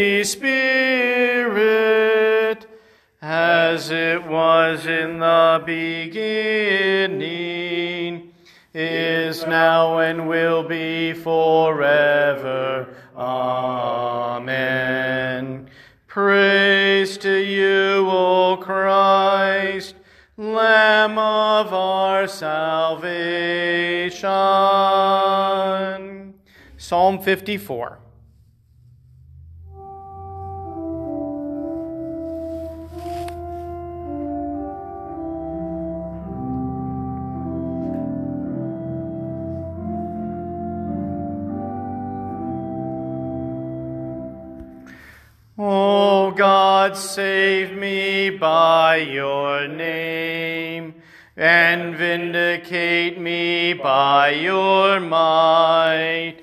Spirit, as it was in the beginning, is now, and will be forever. Amen. Praise to you, O Christ, Lamb of our salvation. Psalm 54. O God, save me by your name, and vindicate me by your might.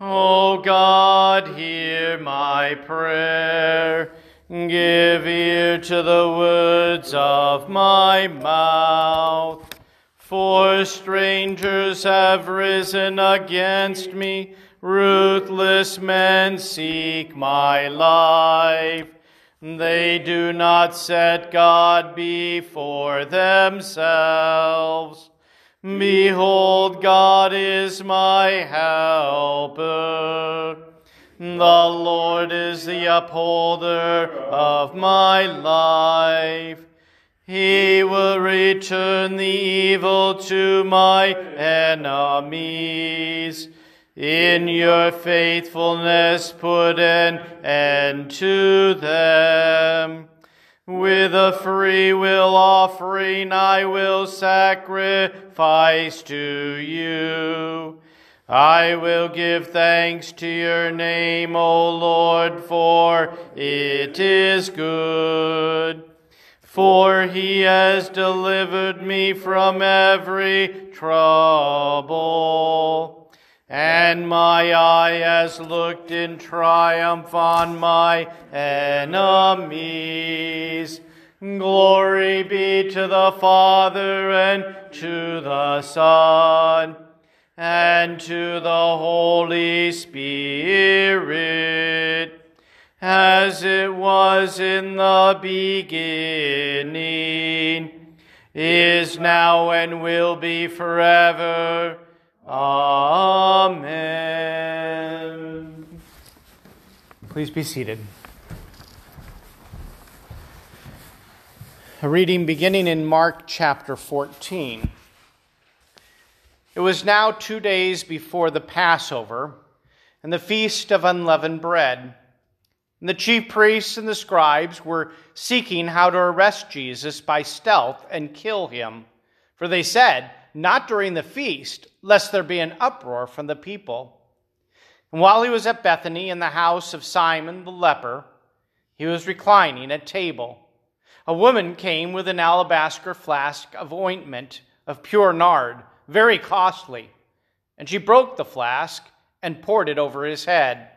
O God, hear my prayer. Give ear to the words of my mouth. For strangers have risen against me Ruthless men seek my life. They do not set God before themselves. Behold, God is my helper. The Lord is the upholder of my life. He will return the evil to my enemies. In your faithfulness, put an end to them. With a free will offering, I will sacrifice to you. I will give thanks to your name, O Lord, for it is good. For he has delivered me from every trouble and my eye has looked in triumph on my enemies. Glory be to the Father and to the Son and to the Holy Spirit, as it was in the beginning, is now, and will be forever. Amen. Please be seated. A reading beginning in Mark chapter 14. It was now two days before the Passover and the feast of unleavened bread. And the chief priests and the scribes were seeking how to arrest Jesus by stealth and kill him. For they said, not during the feast, lest there be an uproar from the people. And while he was at Bethany in the house of Simon the leper, he was reclining at table. A woman came with an alabaster flask of ointment of pure nard, very costly, and she broke the flask and poured it over his head.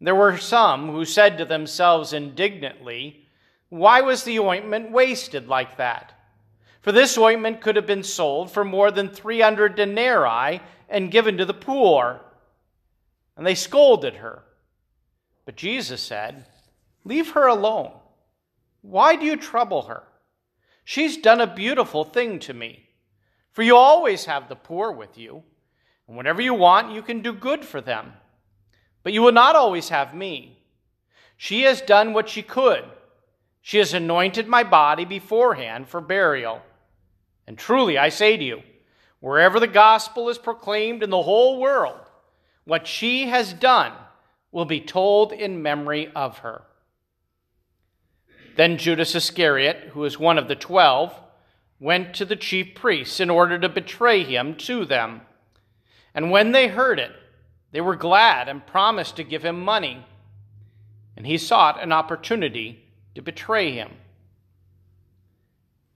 There were some who said to themselves indignantly, Why was the ointment wasted like that? For this ointment could have been sold for more than 300 denarii and given to the poor. And they scolded her. But Jesus said, Leave her alone. Why do you trouble her? She's done a beautiful thing to me. For you always have the poor with you, and whenever you want, you can do good for them. But you will not always have me. She has done what she could. She has anointed my body beforehand for burial. And truly, I say to you, wherever the gospel is proclaimed in the whole world, what she has done will be told in memory of her. Then Judas Iscariot, who was one of the twelve, went to the chief priests in order to betray him to them. And when they heard it, they were glad and promised to give him money. And he sought an opportunity to betray him.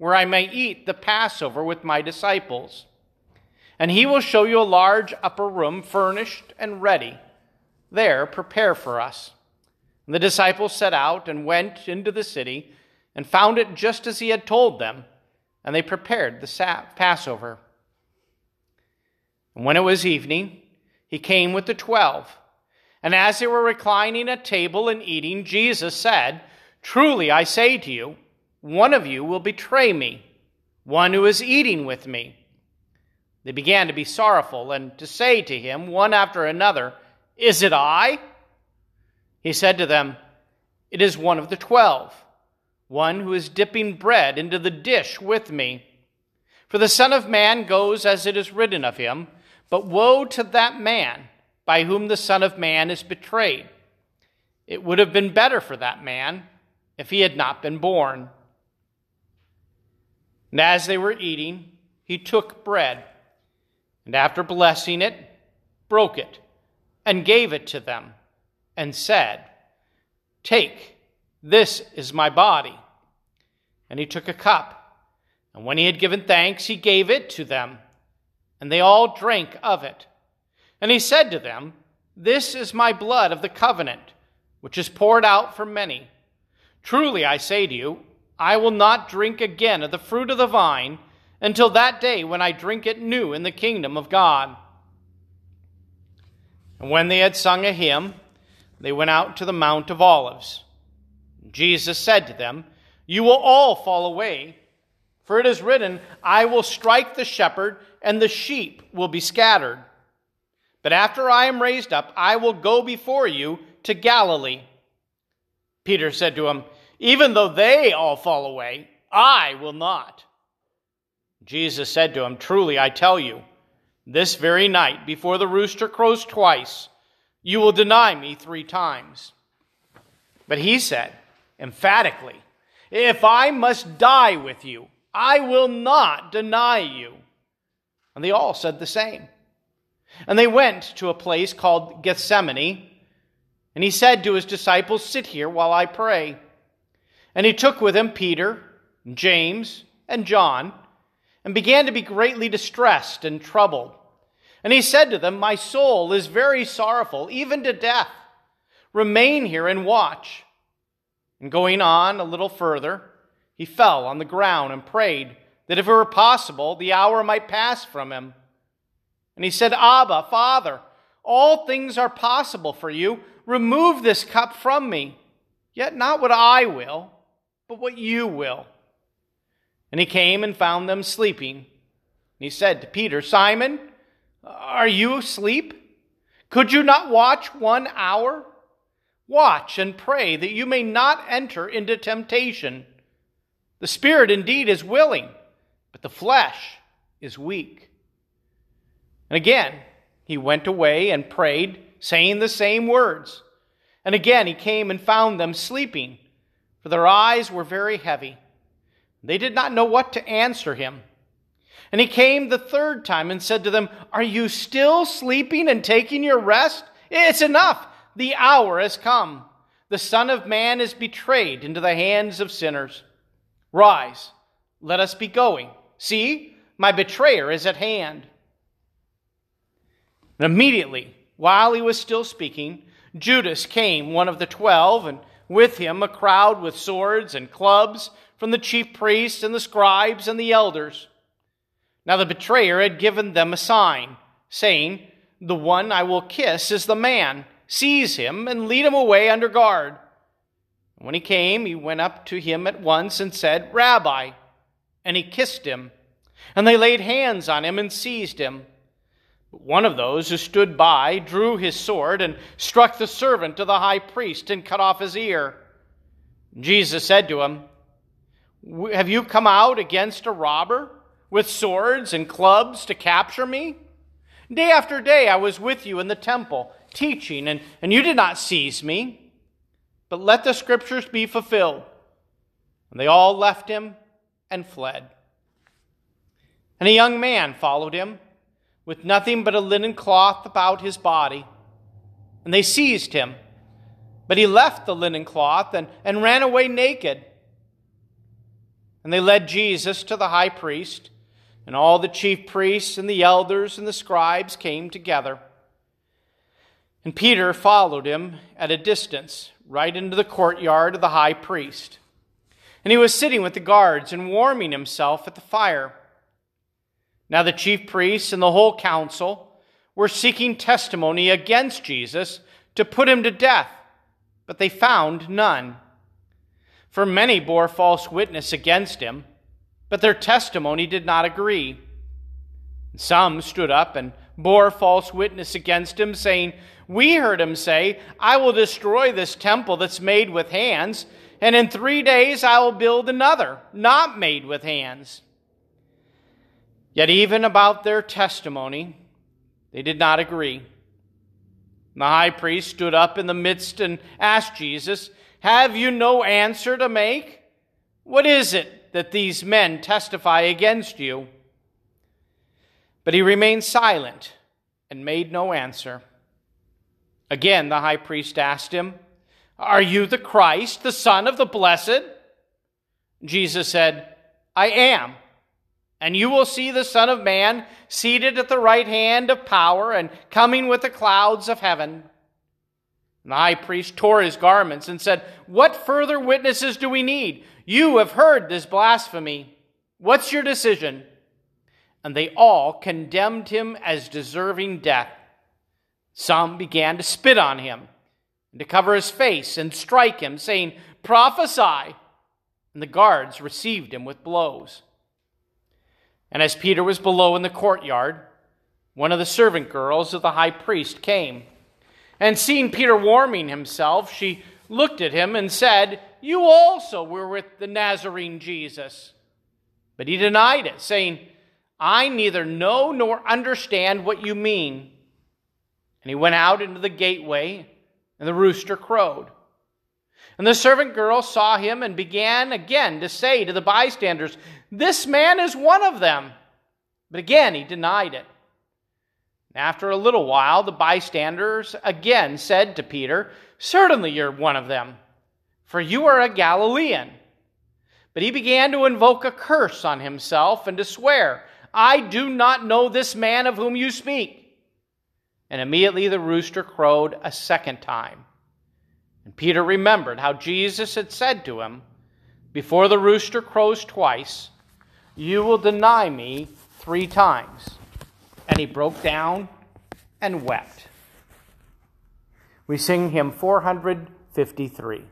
where I may eat the Passover with my disciples? And he will show you a large upper room, furnished and ready. There, prepare for us. And the disciples set out and went into the city and found it just as he had told them, and they prepared the Passover. And when it was evening, he came with the twelve. And as they were reclining at table and eating, Jesus said, Truly I say to you, one of you will betray me, one who is eating with me. They began to be sorrowful and to say to him, one after another, Is it I? He said to them, It is one of the twelve, one who is dipping bread into the dish with me. For the Son of Man goes as it is written of him, but woe to that man by whom the Son of Man is betrayed. It would have been better for that man if he had not been born. And as they were eating, he took bread, and after blessing it, broke it, and gave it to them, and said, Take, this is my body. And he took a cup, and when he had given thanks, he gave it to them, and they all drank of it. And he said to them, This is my blood of the covenant, which is poured out for many. Truly I say to you, I will not drink again of the fruit of the vine until that day when I drink it new in the kingdom of God. And when they had sung a hymn, they went out to the Mount of Olives. Jesus said to them, You will all fall away, for it is written, I will strike the shepherd, and the sheep will be scattered. But after I am raised up, I will go before you to Galilee. Peter said to him, Even though they all fall away, I will not. Jesus said to him, Truly I tell you, this very night, before the rooster crows twice, you will deny me three times. But he said, emphatically, If I must die with you, I will not deny you. And they all said the same. And they went to a place called Gethsemane, and he said to his disciples, Sit here while I pray. And he took with him Peter, and James, and John, and began to be greatly distressed and troubled. And he said to them, My soul is very sorrowful, even to death. Remain here and watch. And going on a little further, he fell on the ground and prayed that if it were possible, the hour might pass from him. And he said, Abba, Father, all things are possible for you. Remove this cup from me. Yet not what I will, but what you will. And he came and found them sleeping. And he said to Peter, Simon, are you asleep? Could you not watch one hour? Watch and pray that you may not enter into temptation. The spirit indeed is willing, but the flesh is weak. And again, he went away and prayed, saying the same words. And again, he came and found them sleeping, for their eyes were very heavy. They did not know what to answer him. And he came the third time and said to them, Are you still sleeping and taking your rest? It's enough. The hour has come. The Son of Man is betrayed into the hands of sinners. Rise, let us be going. See, my betrayer is at hand. And immediately, while he was still speaking, Judas came, one of the twelve, and with him a crowd with swords and clubs from the chief priests and the scribes and the elders. Now the betrayer had given them a sign, saying, The one I will kiss is the man. Seize him and lead him away under guard. When he came, he went up to him at once and said, Rabbi. And he kissed him. And they laid hands on him and seized him. One of those who stood by drew his sword and struck the servant of the high priest and cut off his ear. Jesus said to him, Have you come out against a robber with swords and clubs to capture me? Day after day I was with you in the temple, teaching, and, and you did not seize me. But let the scriptures be fulfilled. And they all left him and fled. And a young man followed him with nothing but a linen cloth about his body. and they seized him. But he left the linen cloth and, and ran away naked. And they led Jesus to the high priest, and all the chief priests and the elders and the scribes came together. And Peter followed him at a distance, right into the courtyard of the high priest. And he was sitting with the guards and warming himself at the fire. Now the chief priests and the whole council were seeking testimony against Jesus to put him to death, but they found none. For many bore false witness against him, but their testimony did not agree. Some stood up and bore false witness against him, saying, We heard him say, I will destroy this temple that's made with hands, and in three days I will build another, not made with hands. Yet, even about their testimony, they did not agree. The high priest stood up in the midst and asked Jesus, Have you no answer to make? What is it that these men testify against you? But he remained silent and made no answer. Again, the high priest asked him, Are you the Christ, the Son of the Blessed? Jesus said, I am. And you will see the Son of Man seated at the right hand of power and coming with the clouds of heaven. And the high priest tore his garments and said, What further witnesses do we need? You have heard this blasphemy. What's your decision? And they all condemned him as deserving death. Some began to spit on him and to cover his face and strike him, saying, Prophesy. And the guards received him with blows. And as Peter was below in the courtyard, one of the servant girls of the high priest came. And seeing Peter warming himself, she looked at him and said, You also were with the Nazarene Jesus. But he denied it, saying, I neither know nor understand what you mean. And he went out into the gateway, and the rooster crowed. And the servant girl saw him and began again to say to the bystanders, this man is one of them. But again, he denied it. After a little while, the bystanders again said to Peter, Certainly you're one of them, for you are a Galilean. But he began to invoke a curse on himself and to swear, I do not know this man of whom you speak. And immediately the rooster crowed a second time. And Peter remembered how Jesus had said to him, Before the rooster crows twice, you will deny me three times. And he broke down and wept. We sing hymn 453.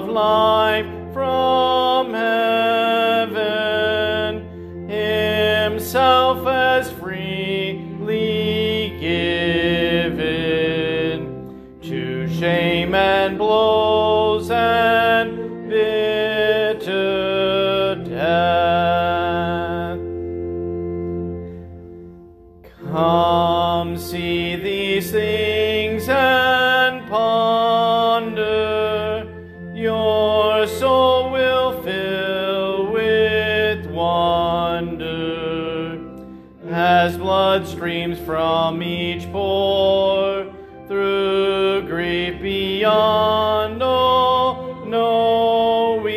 Blood from each pore through grief beyond all knowing.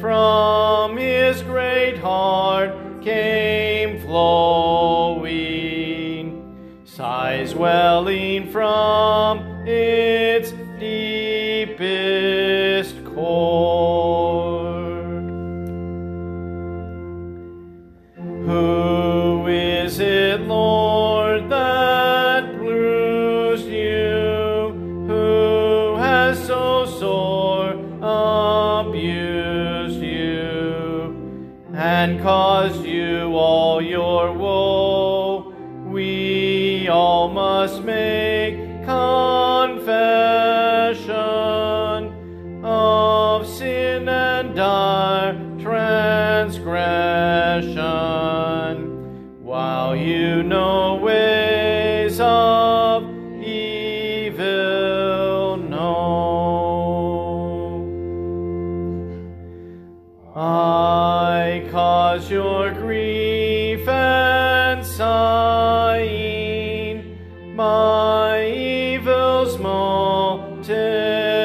From his great heart came flowing sighs welling from its deepest core.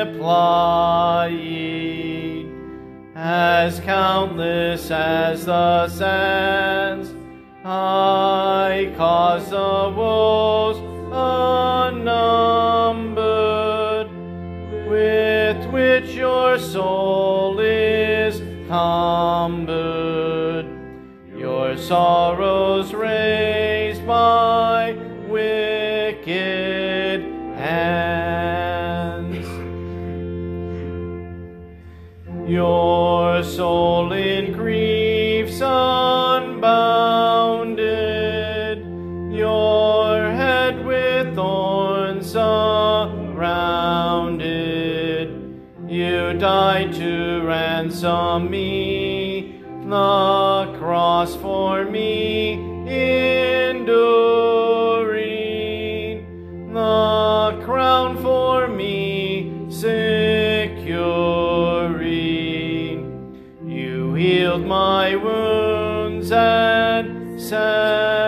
Multiplying, as countless as the sands. I cause the woes unnumbered with which your soul is cumbered, your sorrows raised Your soul in griefs unbounded, your head with thorns surrounded. You died to ransom me, the cross for me healed my wounds and set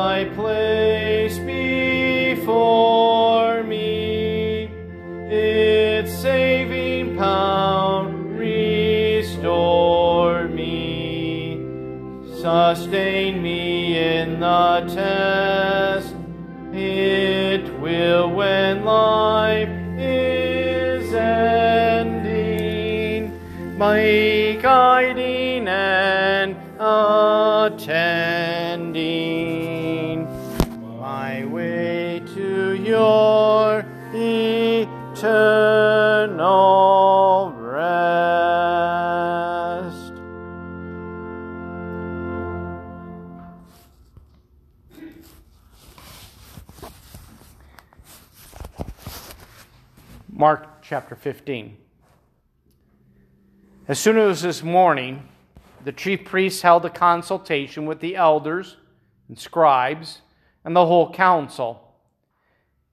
I place before me, its saving power restore me, sustain me in the test. It will when life is ending, my guiding and attending chapter 15. As soon as this morning, the chief priests held a consultation with the elders and scribes and the whole council.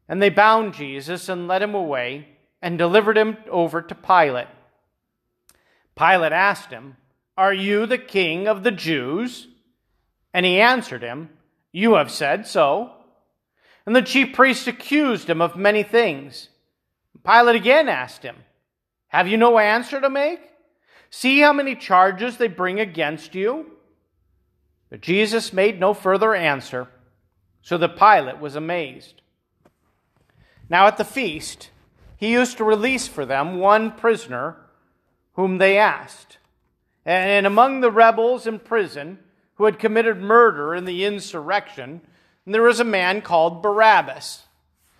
And they bound Jesus and led him away and delivered him over to Pilate. Pilate asked him, Are you the king of the Jews? And he answered him, You have said so. And the chief priests accused him of many things. Pilate again asked him, Have you no answer to make? See how many charges they bring against you? But Jesus made no further answer, so that Pilate was amazed. Now at the feast, he used to release for them one prisoner whom they asked. And among the rebels in prison who had committed murder in the insurrection, there was a man called Barabbas.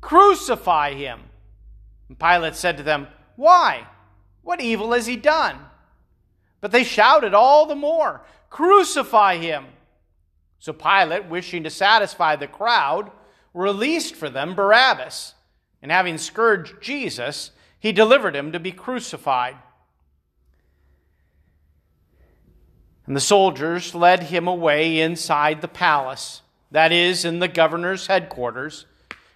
Crucify him! And Pilate said to them, Why? What evil has he done? But they shouted all the more, Crucify him! So Pilate, wishing to satisfy the crowd, released for them Barabbas, and having scourged Jesus, he delivered him to be crucified. And the soldiers led him away inside the palace, that is, in the governor's headquarters,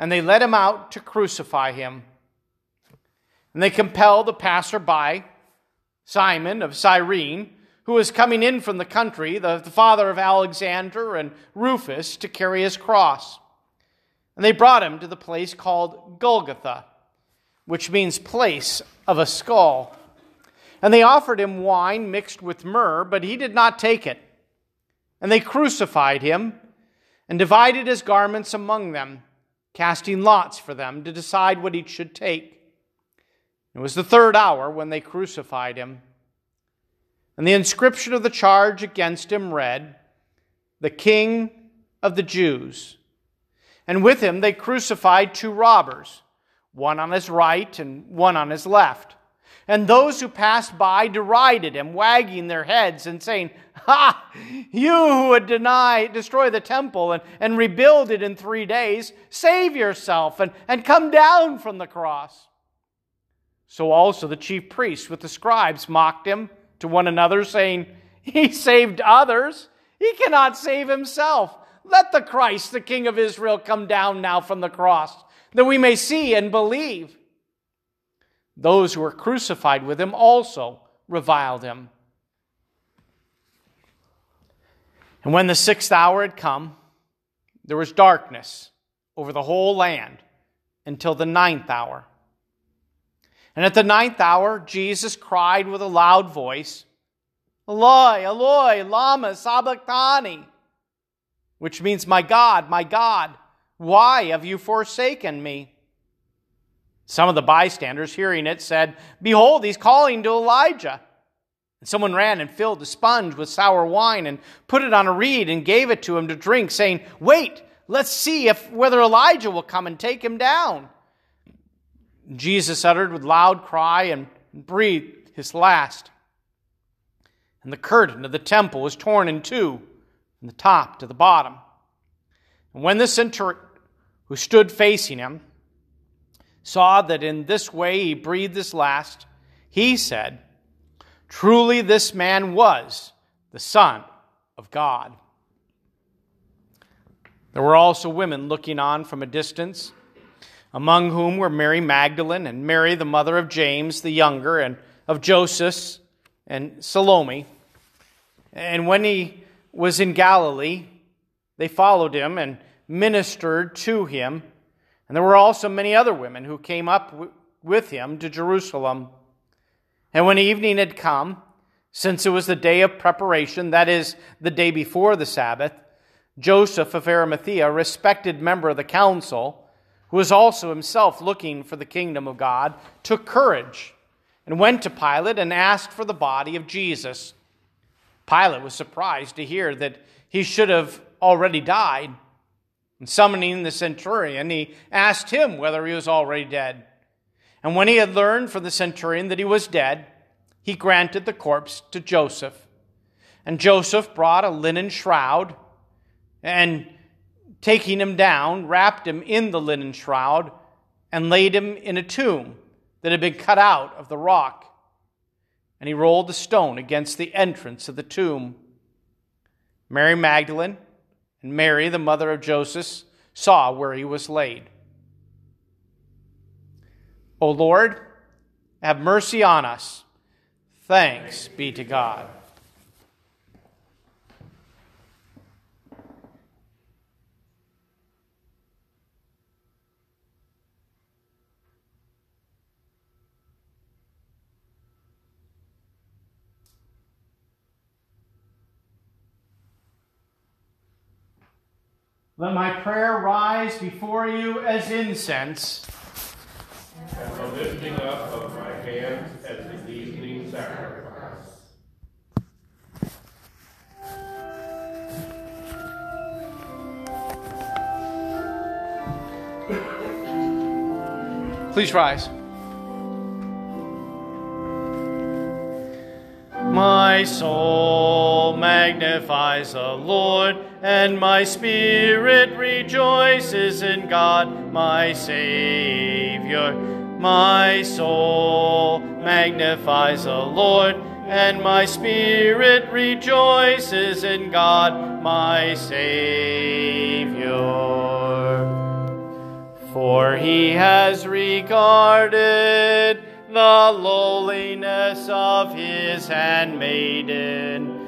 And they led him out to crucify him. And they compelled the passerby, Simon of Cyrene, who was coming in from the country, the, the father of Alexander and Rufus, to carry his cross. And they brought him to the place called Golgotha, which means place of a skull. And they offered him wine mixed with myrrh, but he did not take it. And they crucified him and divided his garments among them, casting lots for them to decide what each should take. It was the third hour when they crucified him. And the inscription of the charge against him read, The King of the Jews. And with him they crucified two robbers, one on his right and one on his left. And those who passed by derided him, wagging their heads and saying, Ha! You who would deny, destroy the temple and, and rebuild it in three days, save yourself and, and come down from the cross. So also the chief priests with the scribes mocked him to one another, saying, He saved others. He cannot save himself. Let the Christ, the King of Israel, come down now from the cross, that we may see and believe. Those who were crucified with him also reviled him. And when the sixth hour had come, there was darkness over the whole land until the ninth hour. And at the ninth hour, Jesus cried with a loud voice, Eloi, Eloi, lama sabachthani, which means, My God, my God, why have you forsaken me? Some of the bystanders, hearing it, said, Behold, he's calling to Elijah. And someone ran and filled a sponge with sour wine and put it on a reed and gave it to him to drink, saying, Wait, let's see if whether Elijah will come and take him down. Jesus uttered with loud cry and breathed his last. And the curtain of the temple was torn in two, from the top to the bottom. And when the centurion who stood facing him saw that in this way he breathed his last, he said, Truly this man was the Son of God. There were also women looking on from a distance among whom were Mary Magdalene and Mary, the mother of James the younger, and of Joseph and Salome. And when he was in Galilee, they followed him and ministered to him. And there were also many other women who came up with him to Jerusalem. And when evening had come, since it was the day of preparation, that is, the day before the Sabbath, Joseph of Arimathea, a respected member of the council, who was also himself looking for the kingdom of God, took courage and went to Pilate and asked for the body of Jesus. Pilate was surprised to hear that he should have already died. And summoning the centurion, he asked him whether he was already dead. And when he had learned from the centurion that he was dead, he granted the corpse to Joseph. And Joseph brought a linen shroud and taking him down, wrapped him in the linen shroud, and laid him in a tomb that had been cut out of the rock. and he rolled the stone against the entrance of the tomb. Mary Magdalene and Mary, the mother of Joseph, saw where he was laid. O Lord, have mercy on us. Thanks be to God. Let my prayer rise before you as incense. And the lifting up of my hands as the evening sacrifice. Please rise. My soul magnifies the Lord, and my spirit rejoices in God, my Savior. My soul magnifies the Lord, and my spirit rejoices in God, my Savior. For he has regarded the lowliness of his handmaiden.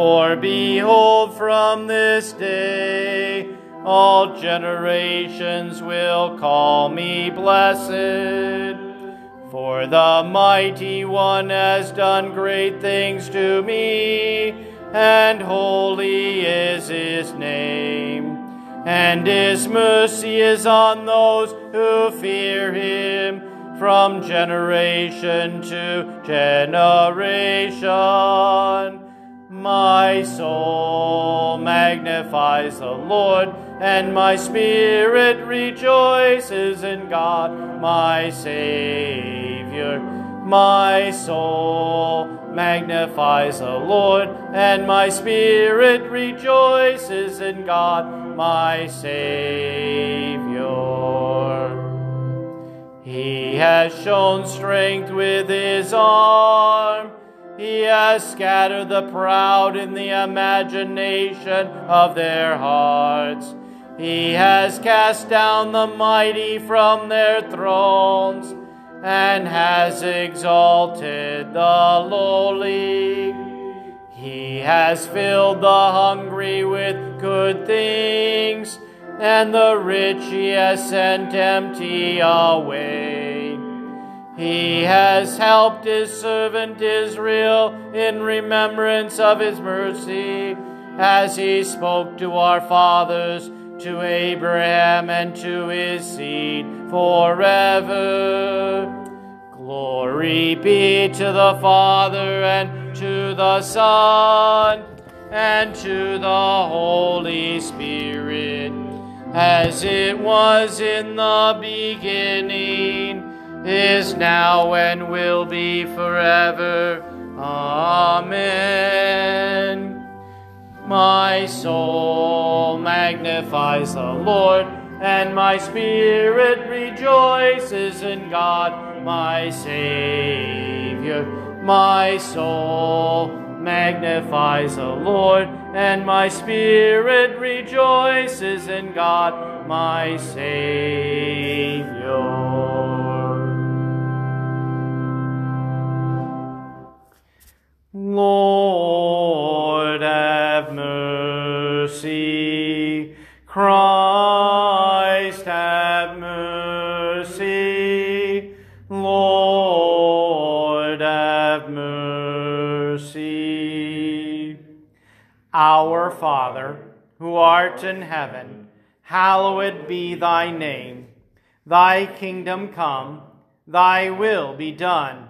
For behold, from this day all generations will call me blessed. For the mighty one has done great things to me, and holy is his name. And his mercy is on those who fear him from generation to generation. My soul magnifies the Lord, and my spirit rejoices in God, my Savior. My soul magnifies the Lord, and my spirit rejoices in God, my Savior. He has shown strength with his arm. He has scattered the proud in the imagination of their hearts. He has cast down the mighty from their thrones and has exalted the lowly. He has filled the hungry with good things and the rich he has sent empty away. He has helped his servant Israel in remembrance of his mercy, as he spoke to our fathers, to Abraham, and to his seed forever. Glory be to the Father, and to the Son, and to the Holy Spirit as it was in the beginning, is now, and will be forever. Amen. My soul magnifies the Lord, and my spirit rejoices in God, my Savior. My soul magnifies the Lord and my spirit rejoices in God, my Savior. Lord, have mercy. Christ, have mercy. Lord, have mercy. Our Father, who art in heaven, hallowed be thy name. Thy kingdom come, thy will be done,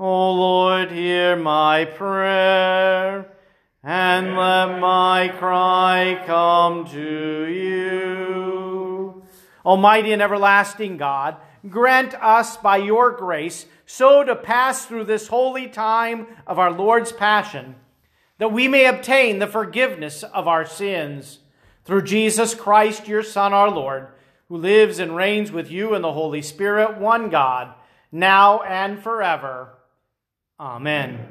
O Lord, hear my prayer, and let my cry come to you. Almighty and everlasting God, grant us by your grace so to pass through this holy time of our Lord's Passion that we may obtain the forgiveness of our sins. Through Jesus Christ, your Son, our Lord, who lives and reigns with you in the Holy Spirit, one God, now and forever. Amen.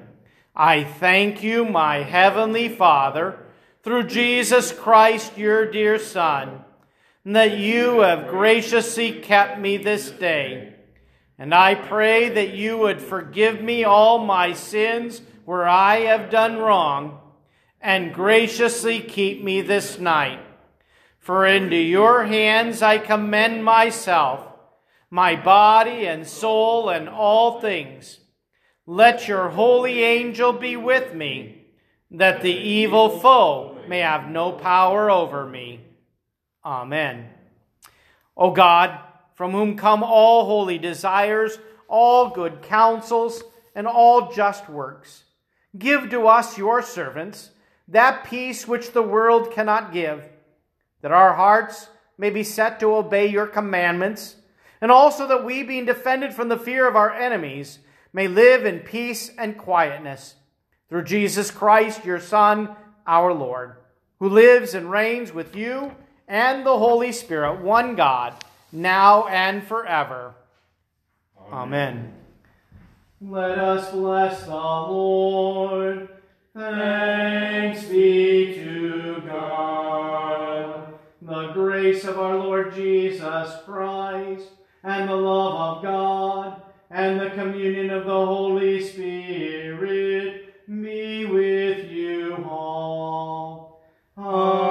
I thank you, my heavenly Father, through Jesus Christ, your dear Son, that you have graciously kept me this day. And I pray that you would forgive me all my sins where I have done wrong, and graciously keep me this night. For into your hands I commend myself, my body and soul, and all things. Let your holy angel be with me, that the evil foe may have no power over me. Amen. O God, from whom come all holy desires, all good counsels, and all just works, Give to us, your servants, that peace which the world cannot give, that our hearts may be set to obey your commandments, and also that we, being defended from the fear of our enemies, may live in peace and quietness. Through Jesus Christ, your Son, our Lord, who lives and reigns with you and the Holy Spirit, one God, now and forever. Amen. Amen. Let us bless the Lord. Thanks be to God. The grace of our Lord Jesus Christ, and the love of God, and the communion of the Holy Spirit be with you all. Amen.